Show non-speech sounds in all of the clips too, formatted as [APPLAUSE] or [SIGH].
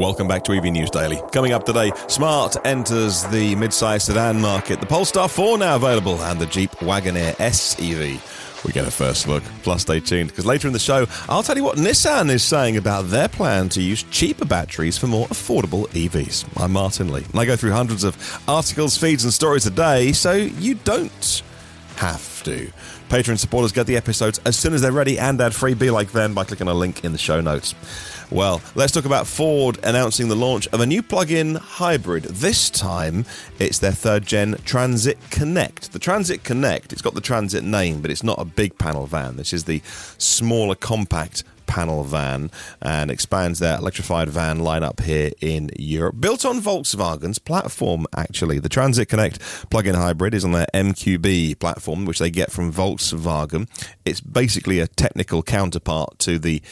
Welcome back to EV News Daily. Coming up today, Smart enters the mid-size sedan market. The Polestar 4 now available, and the Jeep Wagoneer S EV. We get a first look. Plus, stay tuned because later in the show, I'll tell you what Nissan is saying about their plan to use cheaper batteries for more affordable EVs. I'm Martyn Lee, and I go through hundreds of articles, feeds, and stories a day, so you don't have to. Patreon supporters get the episodes as soon as they're ready and ad free. Be like them by clicking a link in the show notes. Well, let's talk about Ford announcing the launch of a new plug in hybrid. This time, it's their third gen Transit Connect. The Transit Connect, it's got the Transit name, but it's not a big panel van. This is the smaller, compact panel van and expands their electrified van lineup here in Europe. Built on Volkswagen's platform, actually. The Transit Connect plug in hybrid is on their MQB platform, which they get from Volkswagen. It's basically a technical counterpart to the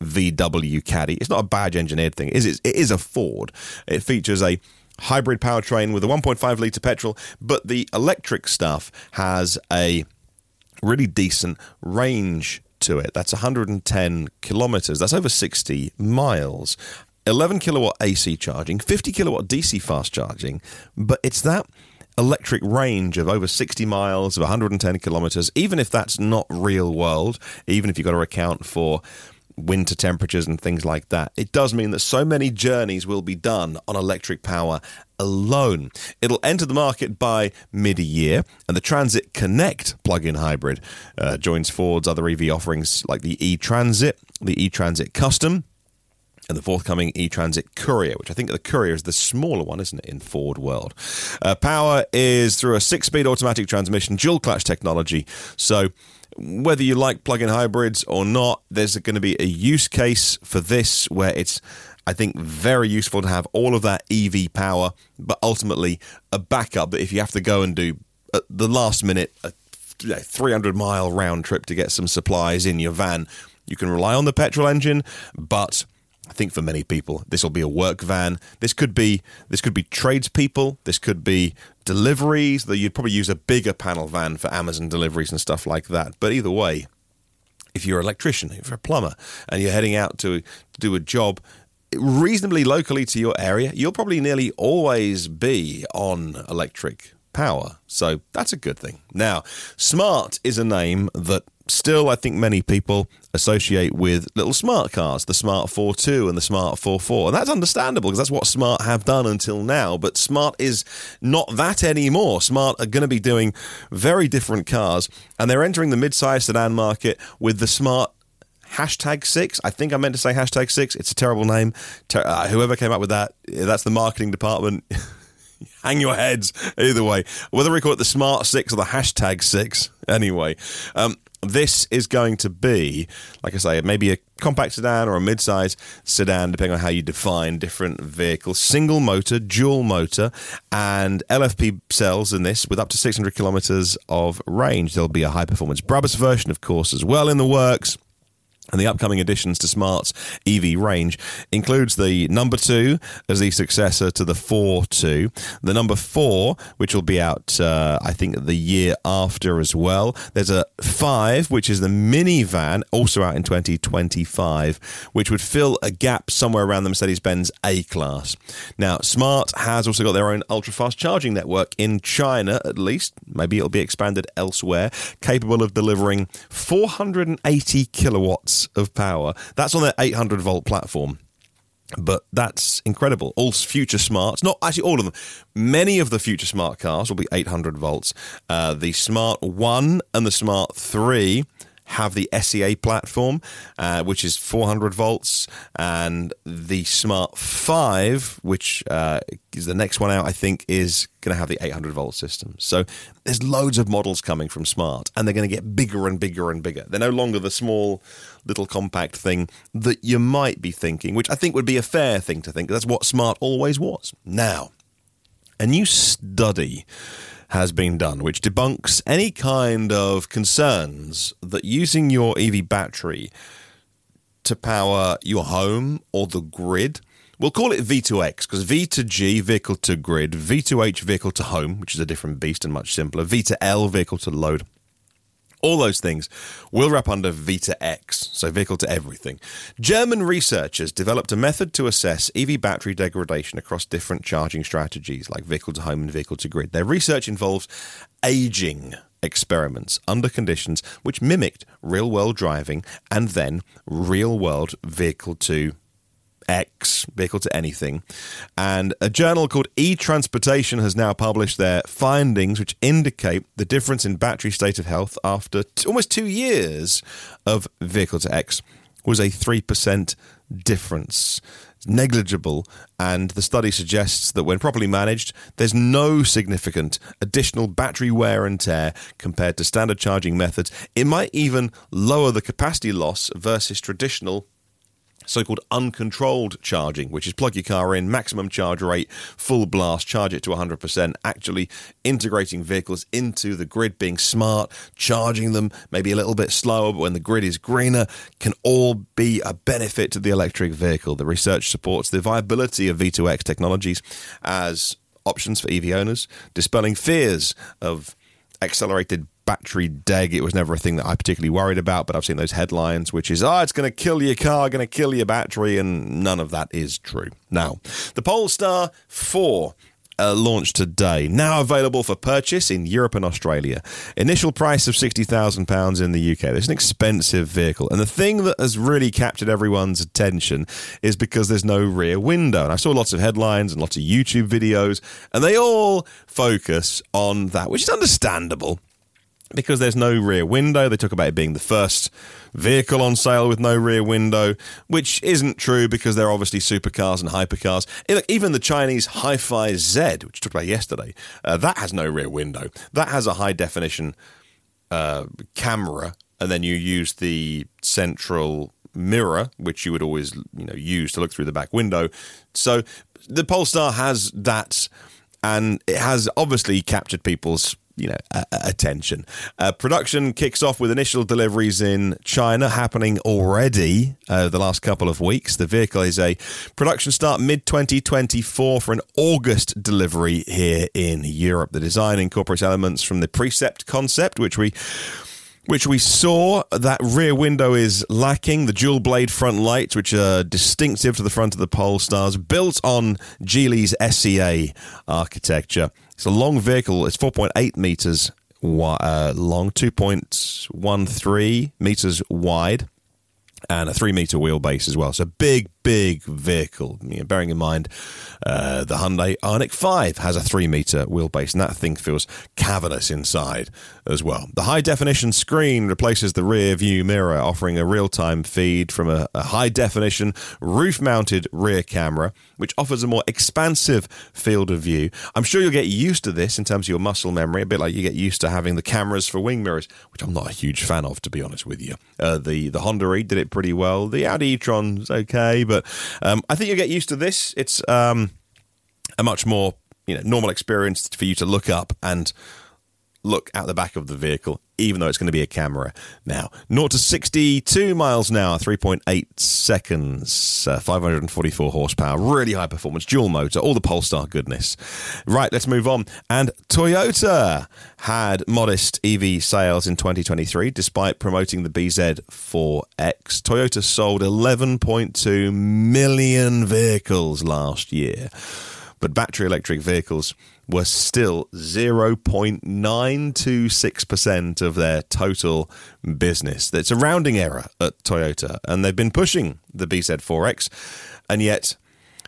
VW Caddy. It's not a badge engineered thing. It is, it is a Ford. It features a hybrid powertrain with a 1.5 litre petrol, but the electric stuff has a really decent range to it. That's 110 kilometers. That's over 60 miles. 11 kilowatt AC charging, 50 kilowatt DC fast charging, but it's that electric range of over 60 miles of 110 kilometers even if that's not real world even if you've got to account for winter temperatures and things like that. It does mean that so many journeys will be done on electric power alone. It'll enter the market by mid year, and the Transit Connect plug in hybrid uh, joins Ford's other EV offerings like the e Transit, the e Transit Custom. And the forthcoming e-Transit Courier, which I think the Courier is the smaller one, isn't it, in Ford world? Uh, power is through a six-speed automatic transmission, dual clutch technology. So whether you like plug-in hybrids or not, there's going to be a use case for this where it's I think very useful to have all of that EV power, but ultimately a backup. That if you have to go and do at the last minute a 300 mile round trip to get some supplies in your van, you can rely on the petrol engine, but I think for many people, this will be a work van. This could be this could be tradespeople. This could be deliveries. That you'd probably use a bigger panel van for Amazon deliveries and stuff like that. But either way, if you're an electrician, if you're a plumber, and you're heading out to do a job reasonably locally to your area, you'll probably nearly always be on electric power. So that's a good thing. Now, Smart is a name that still I think many people associate with little smart cars, the Smart ForTwo and the Smart ForFour. And that's understandable because that's what Smart have done until now. But Smart is not that anymore. Smart are going to be doing very different cars and they're entering the mid-sized sedan market with the Smart hashtag six. I think I meant to say hashtag six. It's a terrible name. Ter- uh, whoever came up with that, that's the marketing department. [LAUGHS] hang your heads either way. Whether we call it the Smart Six or the hashtag Six, anyway. Um, this is going to be, like I say, maybe a compact sedan or a mid-size sedan, depending on how you define different vehicles. Single motor, dual motor, and LFP cells in this with up to 600 kilometers of range. There'll be a high-performance Brabus version, of course, as well in the works. And the upcoming additions to Smart's EV range includes the number two as the successor to the ForTwo, the number four, which will be out, uh, I think, the year after as well. There's a 5, which is the minivan, also out in 2025, which would fill a gap somewhere around the Mercedes Benz A Class. Now, Smart has also got their own ultra fast charging network in China, at least. Maybe it'll be expanded elsewhere, capable of delivering 480 kilowatts of power. That's on their 800 volt platform. But that's incredible. All future smarts, not actually all of them, many of the future smart cars will be 800 volts. Uh, the Smart 1 and the Smart 3 have the SEA platform, uh, which is 400 volts, and the Smart 5, which uh, is the next one out, I think, is going to have the 800 volt system. So there's loads of models coming from Smart, and they're going to get bigger and bigger and bigger. They're no longer the small, little compact thing that you might be thinking, which I think would be a fair thing to think. That's what Smart always was. Now, a new study has been done, which debunks any kind of concerns that using your EV battery to power your home or the grid. We'll call it V2X because V2G, vehicle to grid, V2H, vehicle to home, which is a different beast and much simpler, V2L, vehicle to load. All those things will wrap under V2X, so vehicle to everything. German researchers developed a method to assess EV battery degradation across different charging strategies, like vehicle to home and vehicle to grid. Their research involves aging experiments under conditions which mimicked real world driving and then real world vehicle to X, vehicle to anything. And a journal called E Transportation has now published their findings, which indicate the difference in battery state of health after t- almost two years of vehicle to X was a 3% difference. Negligible, and the study suggests that when properly managed, there's no significant additional battery wear and tear compared to standard charging methods. It might even lower the capacity loss versus traditional so called uncontrolled charging, which is plug your car in, maximum charge rate, full blast, charge it to 100%, actually integrating vehicles into the grid, being smart, charging them maybe a little bit slower, but when the grid is greener, can all be a benefit to the electric vehicle. The research supports the viability of V2X technologies as options for EV owners, dispelling fears of accelerated battery deg. It was never a thing that I particularly worried about, but I've seen those headlines, which is, oh, it's going to kill your car, going to kill your battery, and none of that is true. Now, the Polestar 4 uh, launched today, now available for purchase in Europe and Australia. Initial price of £60,000 in the UK. It's an expensive vehicle. And the thing that has really captured everyone's attention is because there's no rear window. And I saw lots of headlines and lots of YouTube videos, and they all focus on that, which is understandable because there's no rear window. They talk about it being the first vehicle on sale with no rear window, which isn't true because they're obviously supercars and hypercars. Even the Chinese HiPhi Z, which we talked about yesterday, uh, that has no rear window. That has a high definition uh, camera, and then you use the central mirror, which you would always you know use to look through the back window. So the Polestar has that, and it has obviously captured people's you know uh, attention. Uh, production kicks off with initial deliveries in China happening already uh, the last couple of weeks. The vehicle is a production start mid 2024 for an August delivery here in Europe. The design incorporates elements from the Precept concept, which we which we saw that rear window is lacking. The dual blade front lights, which are distinctive to the front of the Polestars, built on Geely's SEA architecture. It's a long vehicle. It's 4.8 meters uh, long, 2.13 meters wide, and a three meter wheelbase as well. So big, big vehicle. You know, bearing in mind uh, the Hyundai Ioniq 5 has a three meter wheelbase, and that thing feels cavernous inside as well. The high definition screen replaces the rear view mirror, offering a real time feed from a, a high definition roof mounted rear camera, which offers a more expansive field of view. I'm sure you'll get used to this in terms of your muscle memory, a bit like you get used to having the cameras for wing mirrors, which I'm not a huge fan of, to be honest with you. Uh, the, the Honda E did it pretty well. The Audi e-tron's okay, but um, I think you'll get used to this. It's um, a much more you know normal experience for you to look up and look at the back of the vehicle, even though it's going to be a camera. Now, 0 to 62 miles an hour, 3.8 seconds, uh, 544 horsepower, really high performance, dual motor, all the Polestar goodness. Right, let's move on. And Toyota had modest EV sales in 2023, despite promoting the BZ4X. Toyota sold 11.2 million vehicles last year but battery electric vehicles were still 0.926% of their total business. It's a rounding error at Toyota, and they've been pushing the BZ4X, and yet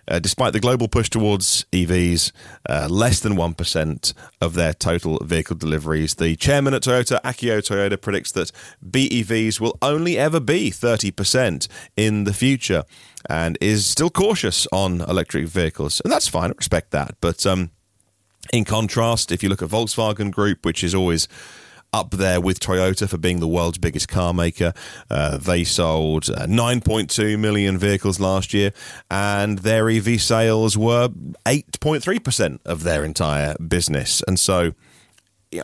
uh, despite the global push towards EVs, uh, less than 1% of their total vehicle deliveries. The chairman at Toyota, Akio Toyoda, predicts that BEVs will only ever be 30% in the future and is still cautious on electric vehicles. And that's fine, I respect that. But um, in contrast, if you look at Volkswagen Group, which is always up there with Toyota for being the world's biggest car maker. Uh, they sold uh, 9.2 million vehicles last year, and their EV sales were 8.3% of their entire business. And so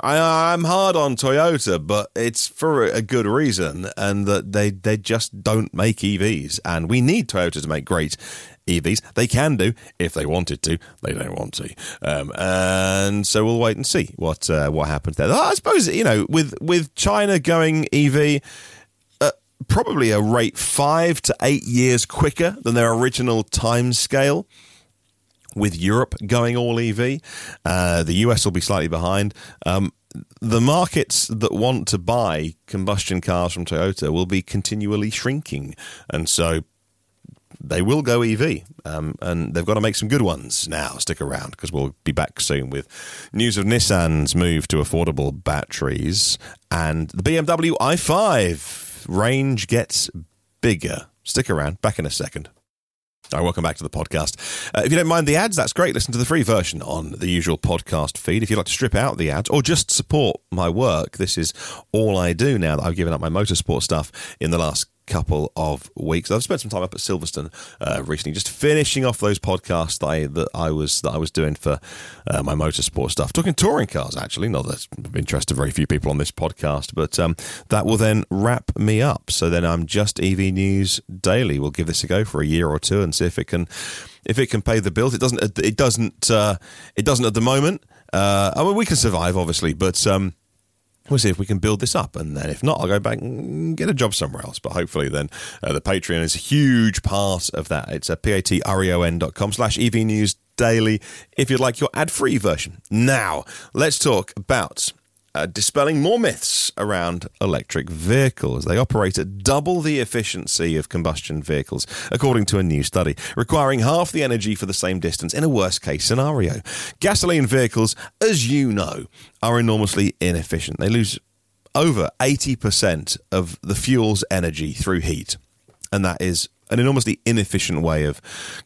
I, am hard on Toyota, but it's for a good reason, and that they they just don't make EVs, and we need Toyota to make great EVs. They can do if they wanted to. They don't want to, um, and so we'll wait and see what uh, what happens there. I suppose you know with with China going EV probably a rate five to eight years quicker than their original time scale. With Europe going all EV, uh, the US will be slightly behind. Um, the markets that want to buy combustion cars from Toyota will be continually shrinking. And so they will go EV, um, and they've got to make some good ones now. Stick around because we'll be back soon with news of Nissan's move to affordable batteries and the BMW i5 range gets bigger. Stick around, back in a second. All right, welcome back to the podcast. Uh, if you don't mind the ads, that's great. Listen to the free version on the usual podcast feed. If you'd like to strip out the ads or just support my work, this is all I do now that I've given up my motorsport stuff in the last couple of weeks. I've spent some time up at Silverstone uh, recently, just finishing off those podcasts that I that I was that I was doing for uh, my motorsport stuff, talking touring cars. Actually, not that of interest to very few people on this podcast, but um, that will then wrap me up. So then I'm just EV News Daily. We'll give this a go for a year or two and see if it can if it can pay the bills. It doesn't. It doesn't. Uh, it doesn't at the moment. Uh, I mean, we can survive, obviously, but. Um, we'll see if we can build this up. And then if not, I'll go back and get a job somewhere else. But hopefully then uh, the Patreon is a huge part of that. It's a p-a-t-r-e-o-n.com slash EV News Daily if you'd like your ad-free version. Now, let's talk about uh, dispelling more myths around electric vehicles. They operate at double the efficiency of combustion vehicles, according to a new study, requiring half the energy for the same distance in a worst case scenario. Gasoline vehicles, as you know, are enormously inefficient. They lose over 80% of the fuel's energy through heat, and that is an enormously inefficient way of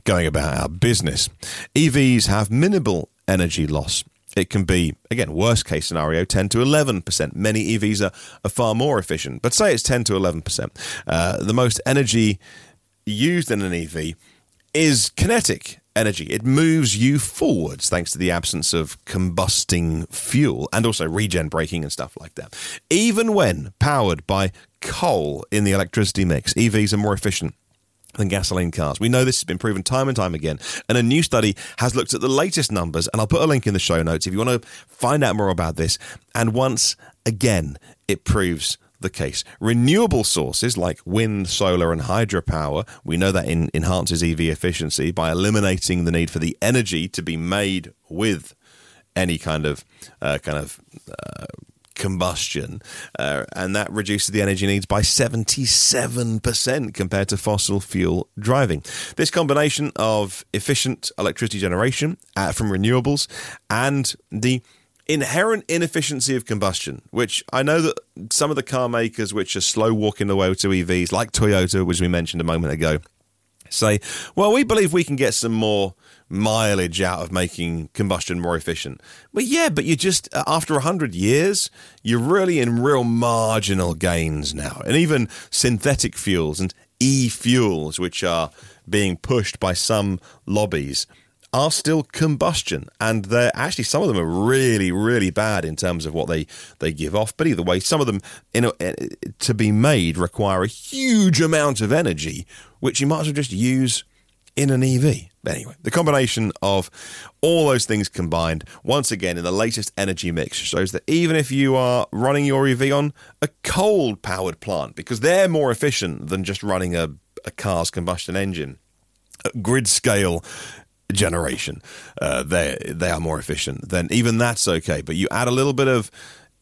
going about our business. EVs have minimal energy loss it can be, again, worst case scenario, 10 to 11%. Many EVs are, are far more efficient, but say it's 10 to 11%. Uh, the most energy used in an EV is kinetic energy. It moves you forwards thanks to the absence of combusting fuel and also regen braking and stuff like that. Even when powered by coal in the electricity mix, EVs are more efficient than gasoline cars. We know this has been proven time and time again. And a new study has looked at the latest numbers, and I'll put a link in the show notes if you want to find out more about this. And once again, it proves the case. Renewable sources like wind, solar, and hydropower, we know that in, enhances EV efficiency by eliminating the need for the energy to be made with any kind of uh, kind of uh, combustion, uh, and that reduces the energy needs by 77% compared to fossil fuel driving. This combination of efficient electricity generation uh, from renewables and the inherent inefficiency of combustion, which I know that some of the car makers which are slow walking the way to EVs, like Toyota, which we mentioned a moment ago, say, well, we believe we can get some more mileage out of making combustion more efficient. But yeah, but you just, after 100 years, you're really in real marginal gains now. And even synthetic fuels and e fuels, which are being pushed by some lobbies, are still combustion and they're actually some of them are really really bad in terms of what they they give off but either way some of them in a, eh, to be made require a huge amount of energy which you might as well just use in an EV. Anyway, the combination of all those things combined, once again, in the latest energy mix, shows that even if you are running your EV on a coal powered plant, because they're more efficient than just running a, a car's combustion engine, grid scale generation, uh, they they are more efficient. Then even that's okay. But you add a little bit of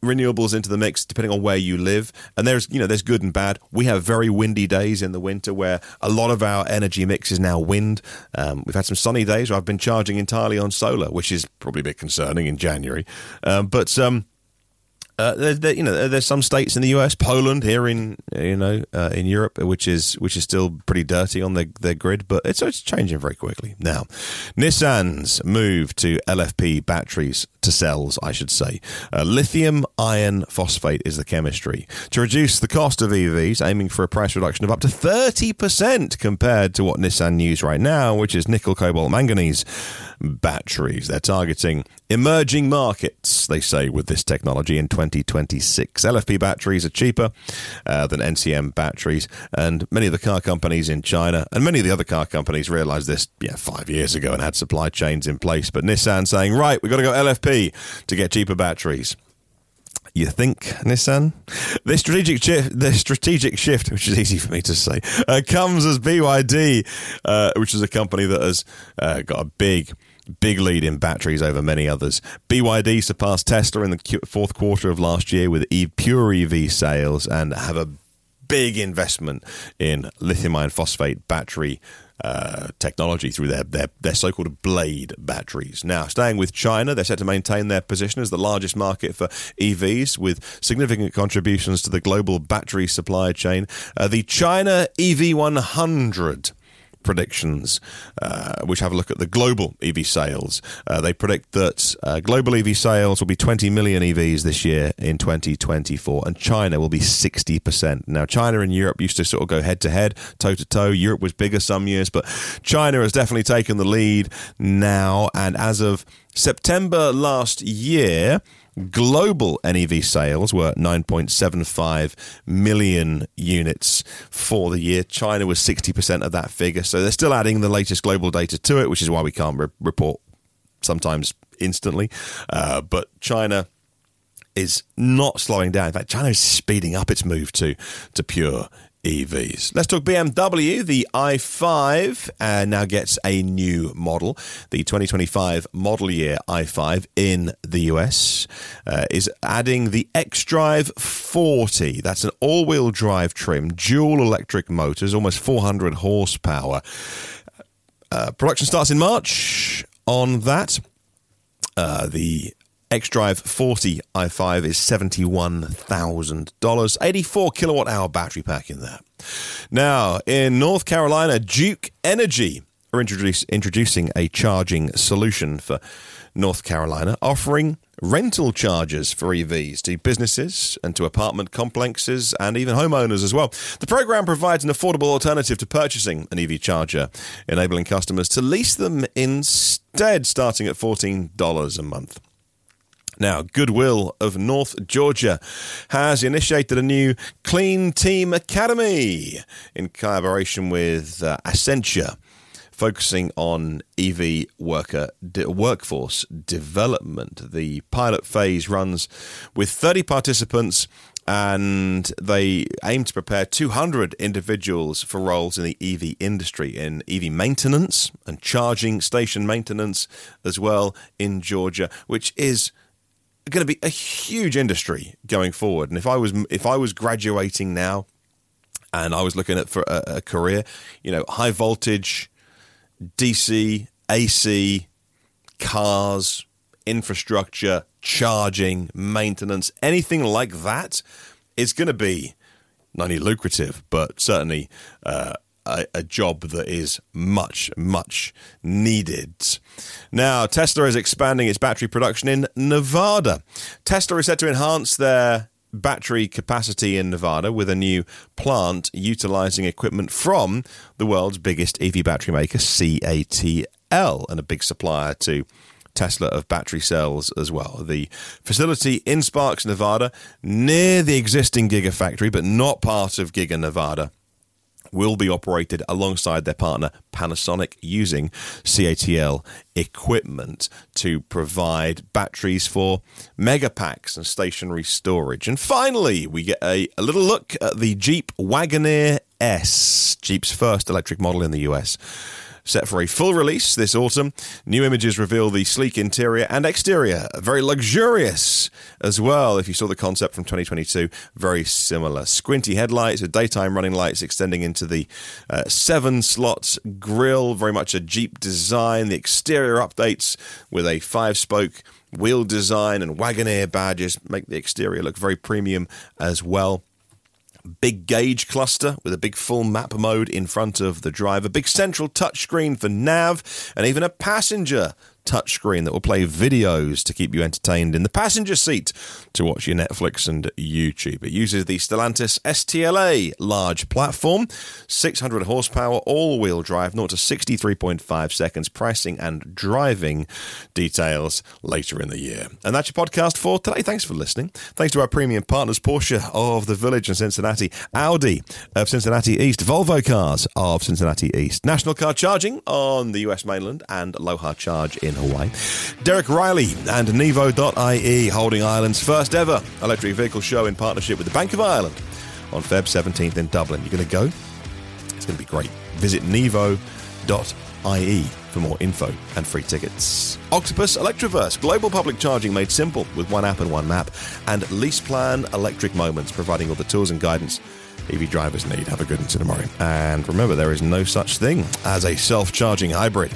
renewables into the mix depending on where you live and there's you know there's good and bad we have very windy days in the winter where a lot of our energy mix is now wind um, we've had some sunny days where i've been charging entirely on solar which is probably a bit concerning in january um, but um, uh, there, there, you know, there's some states in the U.S., Poland here in you know uh, in Europe, which is which is still pretty dirty on their, their grid, but it's it's changing very quickly now. Nissan's move to LFP batteries to cells, I should say, uh, lithium iron phosphate is the chemistry. To reduce the cost of EVs, aiming for a price reduction of up to 30% compared to what Nissan use right now, which is nickel, cobalt, manganese batteries. They're targeting emerging markets, they say, with this technology in 2026. LFP batteries are cheaper uh, than NCM batteries, and many of the car companies in China and many of the other car companies realized this yeah, five years ago and had supply chains in place. But Nissan saying, right, we've got to go LFP to get cheaper batteries. You think, Nissan? This strategic shift, the strategic shift, which is easy for me to say, uh, comes as BYD, uh, which is a company that has uh, got a big big lead in batteries over many others. BYD surpassed Tesla in the fourth quarter of last year with pure EV sales and have a big investment in lithium iron phosphate battery uh, technology through their, their, their so called blade batteries. Now, staying with China, they're set to maintain their position as the largest market for EVs with significant contributions to the global battery supply chain. Uh, the China EV100 predictions, uh, which have a look at the global EV sales. Uh, they predict that uh, global EV sales will be 20 million EVs this year in 2024, and China will be 60%. Now, China and Europe used to sort of go head to head, toe to toe. Europe was bigger some years, but China has definitely taken the lead now. And as of September last year, Global NEV sales were 9.75 million units for the year. China was 60% of that figure. So they're still adding the latest global data to it, which is why we can't re- report sometimes instantly. Uh, but China is not slowing down. In fact, China is speeding up its move to, to pure EVs. Let's talk BMW. The i5 uh, now gets a new model. The 2025 model year i5 in the US uh, is adding the xDrive 40. That's an all wheel drive trim, dual electric motors, almost 400 horsepower. Uh, production starts in March on that. Uh, the xDrive 40 i5 is $71,000. 84 kilowatt hour battery pack in there. Now, in North Carolina, Duke Energy are introduce, introducing a charging solution for North Carolina, offering rental charges for EVs to businesses and to apartment complexes and even homeowners as well. The program provides an affordable alternative to purchasing an EV charger, enabling customers to lease them instead, starting at $14 a month. Now, Goodwill of North Georgia has initiated a new Clean Team Academy in collaboration with uh, Accenture, focusing on EV worker de- workforce development. The pilot phase runs with 30 participants and they aim to prepare 200 individuals for roles in the EV industry in EV maintenance and charging station maintenance as well in Georgia, which is going to be a huge industry going forward. And if I was if I was graduating now, and I was looking at for a, a career, you know, high voltage, DC, AC, cars, infrastructure, charging, maintenance, anything like that is going to be not only lucrative, but certainly uh, a, a, job that is much, much needed. Now, Tesla is expanding its battery production in Nevada. Tesla is set to enhance their battery capacity in Nevada with a new plant utilizing equipment from the world's biggest EV battery maker, CATL, and a big supplier to Tesla of battery cells as well. The facility in Sparks, Nevada, near the existing Gigafactory, but not part of Giga Nevada will be operated alongside their partner Panasonic using CATL equipment to provide batteries for megapacks and stationary storage. And finally, we get a, a little look at the Jeep Wagoneer S, Jeep's first electric model in the US set for a full release this autumn. New images reveal the sleek interior and exterior, very luxurious as well. If you saw the concept from 2022, very similar. Squinty headlights with daytime running lights extending into the uh, seven slots grill, very much a Jeep design. The exterior updates with a five spoke wheel design and Wagoneer badges make the exterior look very premium as well big gauge cluster with a big full map mode in front of the driver, big central touchscreen for nav, and even a passenger touchscreen that will play videos to keep you entertained in the passenger seat to watch your Netflix and YouTube. It uses the Stellantis STLA large platform, 600 horsepower, all wheel drive, 0 to 63.5 seconds, pricing and driving details later in the year. And that's your podcast for today. Thanks for listening. Thanks to our premium partners, Porsche of the Village in Cincinnati, Audi of Cincinnati East, Volvo Cars of Cincinnati East, National Car Charging on the US mainland, and Aloha Charge in Hawaii. Derek Riley and Nevo.ie holding Ireland's first ever electric vehicle show in partnership with the Bank of Ireland on Feb 17th in Dublin. You're going to go? It's going to be great. Visit Nevo.ie for more info and free tickets. Octopus Electroverse, global public charging made simple with one app and one map, and LeasePlan Electric Moments, providing all the tools and guidance EV drivers need. Have a good one tomorrow. And remember, there is no such thing as a self charging hybrid.